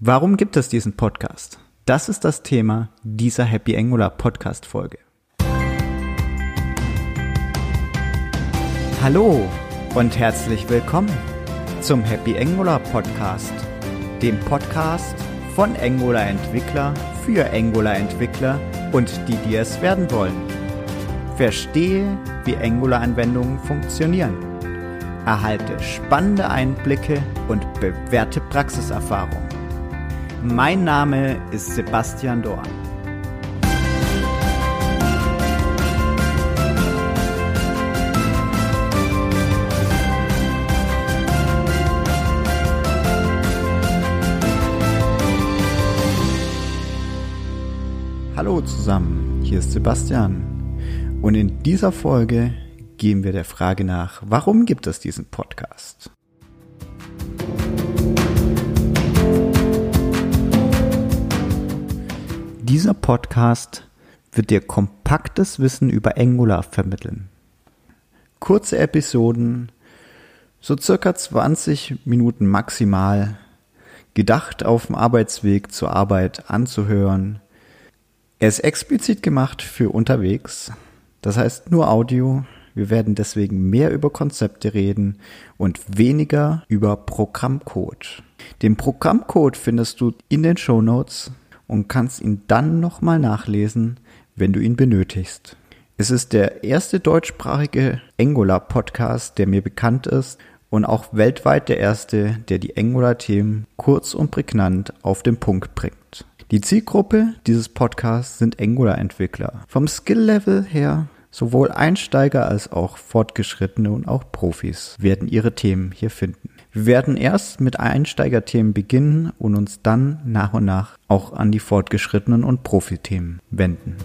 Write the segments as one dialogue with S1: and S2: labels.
S1: Warum gibt es diesen Podcast? Das ist das Thema dieser Happy Angular Podcast Folge. Hallo und herzlich willkommen zum Happy Angular Podcast, dem Podcast von Angular Entwickler für Angular Entwickler und die, die es werden wollen. Verstehe, wie Angular Anwendungen funktionieren. Erhalte spannende Einblicke und bewährte Praxiserfahrung. Mein Name ist Sebastian Dorn. Hallo zusammen, hier ist Sebastian. Und in dieser Folge gehen wir der Frage nach, warum gibt es diesen Podcast? Dieser Podcast wird dir kompaktes Wissen über Angular vermitteln. Kurze Episoden, so circa 20 Minuten maximal, gedacht auf dem Arbeitsweg zur Arbeit anzuhören. Er ist explizit gemacht für unterwegs, das heißt nur Audio. Wir werden deswegen mehr über Konzepte reden und weniger über Programmcode. Den Programmcode findest du in den Show Notes und kannst ihn dann nochmal nachlesen, wenn du ihn benötigst. Es ist der erste deutschsprachige Angular-Podcast, der mir bekannt ist und auch weltweit der erste, der die Angular-Themen kurz und prägnant auf den Punkt bringt. Die Zielgruppe dieses Podcasts sind Angular-Entwickler. Vom Skill-Level her sowohl Einsteiger als auch Fortgeschrittene und auch Profis werden ihre Themen hier finden. Wir werden erst mit Einsteigerthemen beginnen und uns dann nach und nach auch an die fortgeschrittenen und Profithemen wenden.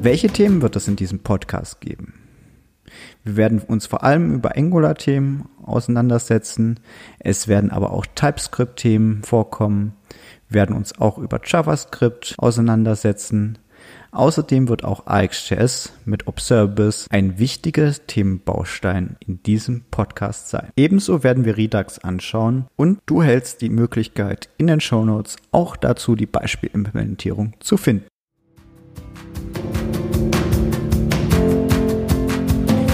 S1: Welche Themen wird es in diesem Podcast geben? Wir werden uns vor allem über Angular-Themen auseinandersetzen. Es werden aber auch TypeScript-Themen vorkommen. Wir werden uns auch über JavaScript auseinandersetzen. Außerdem wird auch AXJS mit Observables ein wichtiger Themenbaustein in diesem Podcast sein. Ebenso werden wir Redux anschauen und du hältst die Möglichkeit in den Shownotes auch dazu die Beispielimplementierung zu finden.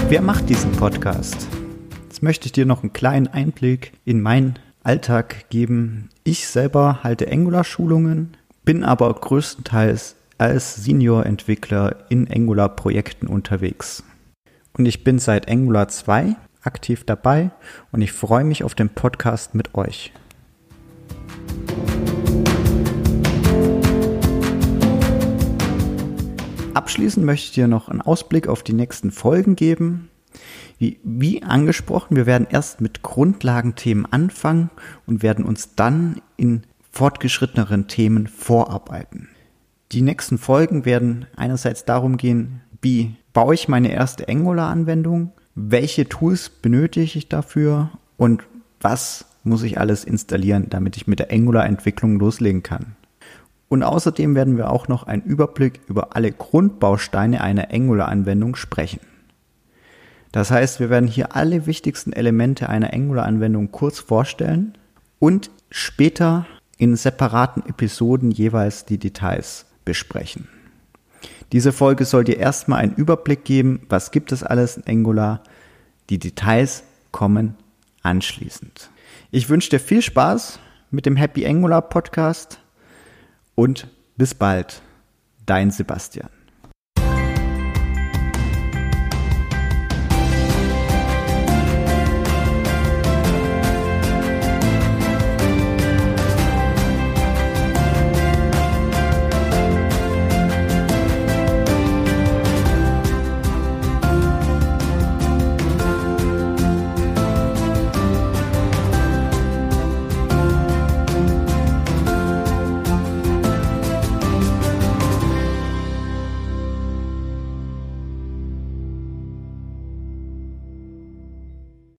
S1: Wer macht diesen Podcast? Jetzt möchte ich dir noch einen kleinen Einblick in meinen Alltag geben. Ich selber halte Angular-Schulungen, bin aber größtenteils als Senior-Entwickler in Angular-Projekten unterwegs. Und ich bin seit Angular 2 aktiv dabei und ich freue mich auf den Podcast mit euch. Abschließend möchte ich dir noch einen Ausblick auf die nächsten Folgen geben. Wie, wie angesprochen, wir werden erst mit Grundlagenthemen anfangen und werden uns dann in fortgeschritteneren Themen vorarbeiten. Die nächsten Folgen werden einerseits darum gehen, wie baue ich meine erste Angular-Anwendung, welche Tools benötige ich dafür und was muss ich alles installieren, damit ich mit der Angular-Entwicklung loslegen kann. Und außerdem werden wir auch noch einen Überblick über alle Grundbausteine einer Angular-Anwendung sprechen. Das heißt, wir werden hier alle wichtigsten Elemente einer Angular-Anwendung kurz vorstellen und später in separaten Episoden jeweils die Details besprechen. Diese Folge soll dir erstmal einen Überblick geben, was gibt es alles in Angular. Die Details kommen anschließend. Ich wünsche dir viel Spaß mit dem Happy Angular Podcast und bis bald, dein Sebastian.